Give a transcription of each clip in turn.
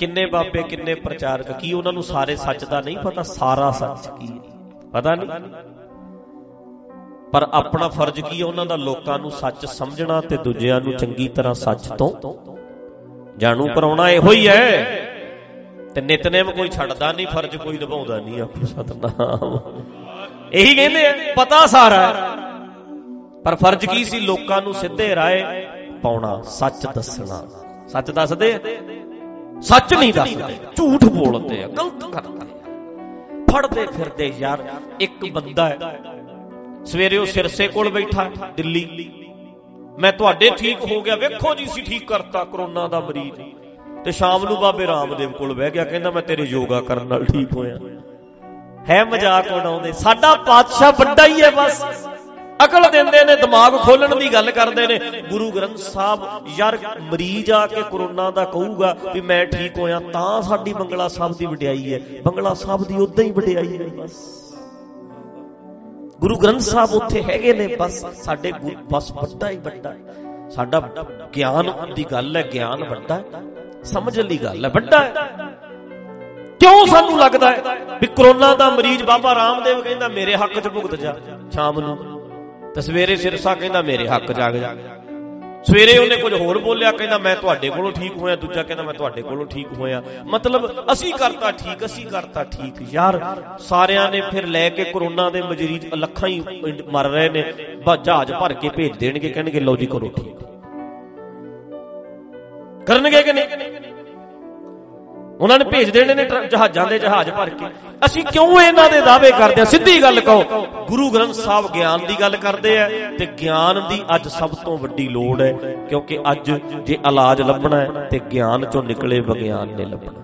ਕਿੰਨੇ ਬਾਬੇ, ਕਿੰਨੇ ਪ੍ਰਚਾਰਕ, ਕੀ ਉਹਨਾਂ ਨੂੰ ਸਾਰੇ ਸੱਚ ਦਾ ਨਹੀਂ ਪਤਾ? ਸਾਰਾ ਸੱਚ ਕੀ ਹੈ? ਪਤਾ ਨਹੀਂ? ਪਰ ਆਪਣਾ ਫਰਜ਼ ਕੀ ਹੈ ਉਹਨਾਂ ਦਾ? ਲੋਕਾਂ ਨੂੰ ਸੱਚ ਸਮਝਣਾ ਤੇ ਦੂਜਿਆਂ ਨੂੰ ਚੰਗੀ ਤਰ੍ਹਾਂ ਸੱਚ ਤੋਂ ਜਾਣੂ ਕਰਾਉਣਾ ਇਹੋ ਹੀ ਹੈ। ਤੇ ਨਿਤਨੇਮ ਕੋਈ ਛੱਡਦਾ ਨਹੀਂ, ਫਰਜ਼ ਕੋਈ ਨਿਭਾਉਂਦਾ ਨਹੀਂ ਆਪੋ ਸਤਨਾਮ। ਇਹੀ ਕਹਿੰਦੇ ਆ, ਪਤਾ ਸਾਰਾ ਹੈ। ਪਰ ਫਰਜ਼ ਕੀ ਸੀ? ਲੋਕਾਂ ਨੂੰ ਸਿੱਧੇ ਰਾਏ ਪਾਉਣਾ, ਸੱਚ ਦੱਸਣਾ। ਸੱਚ ਦੱਸਦੇ ਆ। ਸੱਚ ਨਹੀਂ ਦੱਸਦੇ, ਝੂਠ ਬੋਲਦੇ ਆ, ਗਲਤ ਕਰਦੇ ਆ। ਫੜਦੇ ਫਿਰਦੇ ਯਾਰ, ਇੱਕ ਬੰਦਾ ਹੈ। ਸਵੇਰੇ ਉਹ ਸਿਰਸੇ ਕੋਲ ਬੈਠਾ, ਦਿੱਲੀ। ਮੈਂ ਤੁਹਾਡੇ ਠੀਕ ਹੋ ਗਿਆ, ਵੇਖੋ ਜੀ ਸੀ ਠੀਕ ਕਰਤਾ, ਕਰੋਨਾ ਦਾ ਮਰੀਜ਼। ਤੇ ਸ਼ਾਮ ਨੂੰ ਬਾਬੇ ਰਾਮਦੇਵ ਕੋਲ ਬਹਿ ਗਿਆ, ਕਹਿੰਦਾ, ਮੈਂ ਤੇਰੇ ਯੋਗਾ ਕਰਨ ਨਾਲ ਠੀਕ ਹੋਇਆ। ਹੈ ਮਜ਼ਾਕ ਉਡਾਉਂਦੇ, ਸਾਡਾ ਪਾਤਸ਼ਾਹ ਵੱਡਾ ਹੀ ਹੈ ਬਸ। ਅਕਲ ਦਿੰਦੇ ਨੇ, ਦਿਮਾਗ ਖੋਲਣ ਦੀ ਗੱਲ ਕਰਦੇ ਨੇ। ਗੁਰੂ ਗ੍ਰੰਥ ਸਾਹਿਬ, ਯਾਰ ਮਰੀਜ਼ ਆ ਕੇ ਕਰੋਨਾ ਦਾ ਕਹੂਗਾ ਵੀ ਮੈਂ ਠੀਕ ਹੋਇਆ, ਤਾਂ ਸਾਡੀ ਬੰਗਲਾ ਸਾਹਿਬ ਦੀ ਵਡਿਆਈ ਹੈ। ਬੰਗਲਾ ਸਾਹਿਬ ਦੀ ਉਦਾਂ ਹੀ ਵਡਿਆਈ ਹੈ, ਬਸ। ਗੁਰੂ ਗ੍ਰੰਥ ਸਾਹਿਬ ਉੱਥੇ ਹੈਗੇ ਨੇ, ਬਸ ਸਾਡੇ ਬਸ ਵੱਡਾ ਹੀ ਵੱਡਾ। ਸਾਡਾ ਗਿਆਨ ਦੀ ਗੱਲ ਹੈ, ਗਿਆਨ ਵੱਡਾ ਹੈ ਸਮਝਣ ਦੀ ਗੱਲ ਹੈ, ਵੱਡਾ ਹੈ। ਕਿਉਂ ਸਾਨੂੰ ਲੱਗਦਾ ਹੈ ਵੀ ਕਰੋਨਾ ਦਾ ਮਰੀਜ਼ ਬਾਬਾ ਰਾਮਦੇਵ ਕਹਿੰਦਾ, ਮੇਰੇ ਹੱਕ 'ਚ ਭੁਗਤ ਜਾ, ਸ਼ਾਮ ਨੂੰ। ਤੇ ਸਵੇਰੇ ਸਿਰਸਾ ਕਹਿੰਦਾ, ਮੇਰੇ ਹੱਕ 'ਚ ਆ ਜਾ। ਸਵੇਰੇ ਉਹਨੇ ਕੁਝ ਹੋਰ ਬੋਲਿਆ, ਕਹਿੰਦਾ, ਮੈਂ ਤੁਹਾਡੇ ਕੋਲੋਂ ਠੀਕ ਹੋਇਆ। ਦੂਜਾ ਕਹਿੰਦਾ, ਮੈਂ ਤੁਹਾਡੇ ਕੋਲੋਂ ਠੀਕ ਹੋਇਆ। ਮਤਲਬ ਅਸੀਂ ਕਰਤਾ ਠੀਕ, ਅਸੀਂ ਕਰਤਾ ਠੀਕ। ਯਾਰ, ਸਾਰਿਆਂ ਨੇ ਫਿਰ ਲੈ ਕੇ ਕਰੋਨਾ ਦੇ ਮਰੀਜ਼ ਲੱਖਾਂ ਹੀ ਮਰ ਰਹੇ ਨੇ। ਜਹਾਜ਼ ਭਰ ਕੇ ਭੇਜ ਦੇਣਗੇ, ਕਹਿਣਗੇ, ਲਓ ਜੀ, ਕਰੋ ਠੀਕ। ਕਰਨਗੇ ਕਿ ਨਹੀਂ? ਉਹਨਾਂ ਨੇ ਭੇਜ ਦੇਣੇ ਨੇ ਜਹਾਜ਼ਾਂ ਦੇ ਜਹਾਜ਼ ਭਰ ਕੇ। ਅਸੀਂ ਕਿਉਂ ਇਹਨਾਂ ਦੇ ਦਾਅਵੇ ਕਰਦੇ ਆ? ਸਿੱਧੀ ਗੱਲ ਕਹੋ। ਗੁਰੂ ਗ੍ਰੰਥ ਸਾਹਿਬ ਗਿਆਨ ਦੀ ਗੱਲ ਕਰਦੇ ਆ ਤੇ ਗਿਆਨ ਦੀ ਅੱਜ ਸਭ ਤੋਂ ਵੱਡੀ ਲੋੜ ਹੈ, ਕਿਉਂਕਿ ਅੱਜ ਜੇ ਇਲਾਜ ਲੱਭਣਾ ਹੈ ਤੇ ਗਿਆਨ ਚੋਂ ਨਿਕਲੇ ਵਿਗਿਆਨ ਨੇ ਲੱਭਣਾ।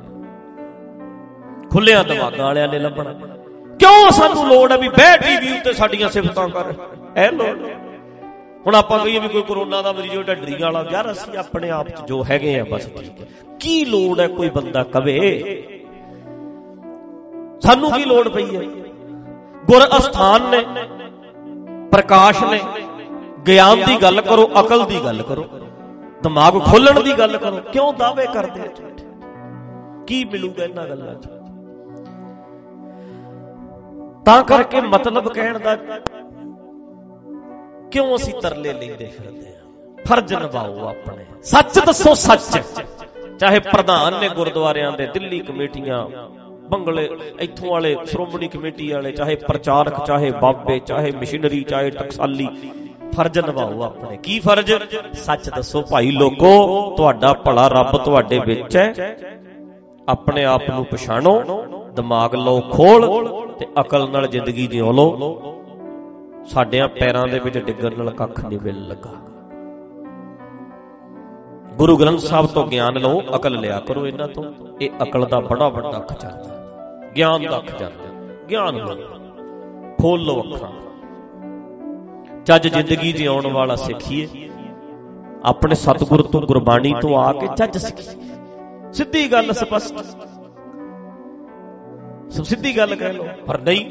ਖੁੱਲਿਆਂ ਦਿਮਾਗਾਂ ਵਾਲਿਆਂ ਨੇ ਲੱਭਣਾ। ਕਿਉਂ ਸਾਨੂੰ ਲੋੜ ਹੈ ਵੀ ਬਹਿ ਟੀਵੀ ਉੱਤੇ ਸਾਡੀਆਂ ਸਿਫਤਾਂ ਕਰ? ਐ ਲੋੜ। ਹੁਣ ਆਪਾਂ ਕਹੀਏ ਵੀ ਕੋਈ ਕਰੋਨਾ ਦਾ ਮਰੀਜ਼ ਉਹ ਢੱਡਰੀ ਵਾਲਾ, ਯਾਰ ਅਸੀਂ ਆਪਣੇ ਆਪ 'ਚ ਜੋ ਹੈਗੇ ਆ, ਬਸ ਠੀਕ ਹੈ। ਕੀ ਲੋੜ ਹੈ ਕੋਈ ਬੰਦਾ ਕਵੇ? ਸਾਨੂੰ ਕੀ ਲੋੜ ਪਈ ਹੈ? ਗੁਰ ਅਸਥਾਨ ਨੇ, ਪ੍ਰਕਾਸ਼ ਨੇ, ਗਿਆਨ ਦੀ ਗੱਲ ਕਰੋ, ਅਕਲ ਦੀ ਗੱਲ ਕਰੋ, ਦਿਮਾਗ ਖੋਲਣ ਦੀ ਗੱਲ ਕਰੋ, ਕਿਉਂ ਦਾਅਵੇ ਕਰਦੇ ਆ ਕੀ ਮਿਲੂਗਾ ਇਹਨਾਂ ਗੱਲਾਂ 'ਚ? ਤਾਂ ਕਰਕੇ ਮਤਲਬ ਕਹਿਣ ਦਾ ਕਿਉਂ ਅਸੀਂ ਤਰਲੇ ਲੈਂਦੇ ਫਿਰਦੇ ਆ ਫਰਜ਼ ਨਿਭਾਓ ਆਪਣੇ। ਸੱਚ ਦੱਸੋ ਸੱਚ। ਚਾਹੇ ਪ੍ਰਧਾਨ ਨੇ ਗੁਰਦੁਆਰਿਆਂ ਦੇ ਦਿੱਲੀ ਕਮੇਟੀਆਂ ਬੰਗਲੇ ਇੱਥੋਂ ਵਾਲੇ ਸ਼੍ਰੋਮਣੀ ਕਮੇਟੀ ਵਾਲੇ ਚਾਹੇ ਪ੍ਰਚਾਰਕ ਚਾਹੇ ਬਾਬੇ ਚਾਹੇ ਮਸ਼ੀਨਰੀ ਚਾਹੇ ਟਕਸਾਲੀ ਫਰਜ਼ ਨਿਭਾਓ ਆਪਣੇ। ਕੀ ਫਰਜ਼? ਸੱਚ ਦੱਸੋ ਭਾਈ ਲੋਕੋ ਤੁਹਾਡਾ ਭਲਾ ਰੱਬ ਤੁਹਾਡੇ ਵਿੱਚ ਹੈ। ਆਪਣੇ ਆਪ ਨੂੰ ਪਛਾਣੋ ਦਿਮਾਗ ਲਓ ਖੋਲ ਤੇ ਅਕਲ ਨਾਲ ਜ਼ਿੰਦਗੀ ਜਿਉ ਲਓ। ਸਾਡਿਆਂ ਪੈਰਾਂ ਦੇ ਵਿੱਚ ਡਿੱਗਣ ਨਾਲ ਕੱਖ ਨਹੀਂ ਮਿਲ ਲੱਗਾ। ਗੁਰੂ ਗ੍ਰੰਥ ਸਾਹਿਬ ਤੋਂ ਗਿਆਨ ਲਓ, ਅਕਲ ਲਿਆ ਕਰੋ ਇਹਨਾਂ ਤੋਂ। ਇਹ ਅਕਲ ਦਾ ਬੜਾ ਵੱਡਾ ਖਜ਼ਾਨਾ। ਗਿਆਨ ਦਾ ਖਜ਼ਾਨਾ। ਗਿਆਨ ਲਓ। ਖੋਲ ਲਓ ਅੱਖਾਂ। ਚੱਜ ਜ਼ਿੰਦਗੀ ਜਿਉਣ ਵਾਲਾ ਸਿੱਖੀਏ। ਆਪਣੇ ਸਤਿਗੁਰ ਤੋਂ ਗੁਰਬਾਣੀ ਤੋਂ ਆ ਕੇ ਚੱਜ ਸਿੱਖੀਏ। ਸਿੱਧੀ ਗੱਲ ਸਪਸ਼ਟ। ਸਿੱਧੀ ਗੱਲ ਕਹਿ ਲਓ, ਪਰ ਨਹੀਂ।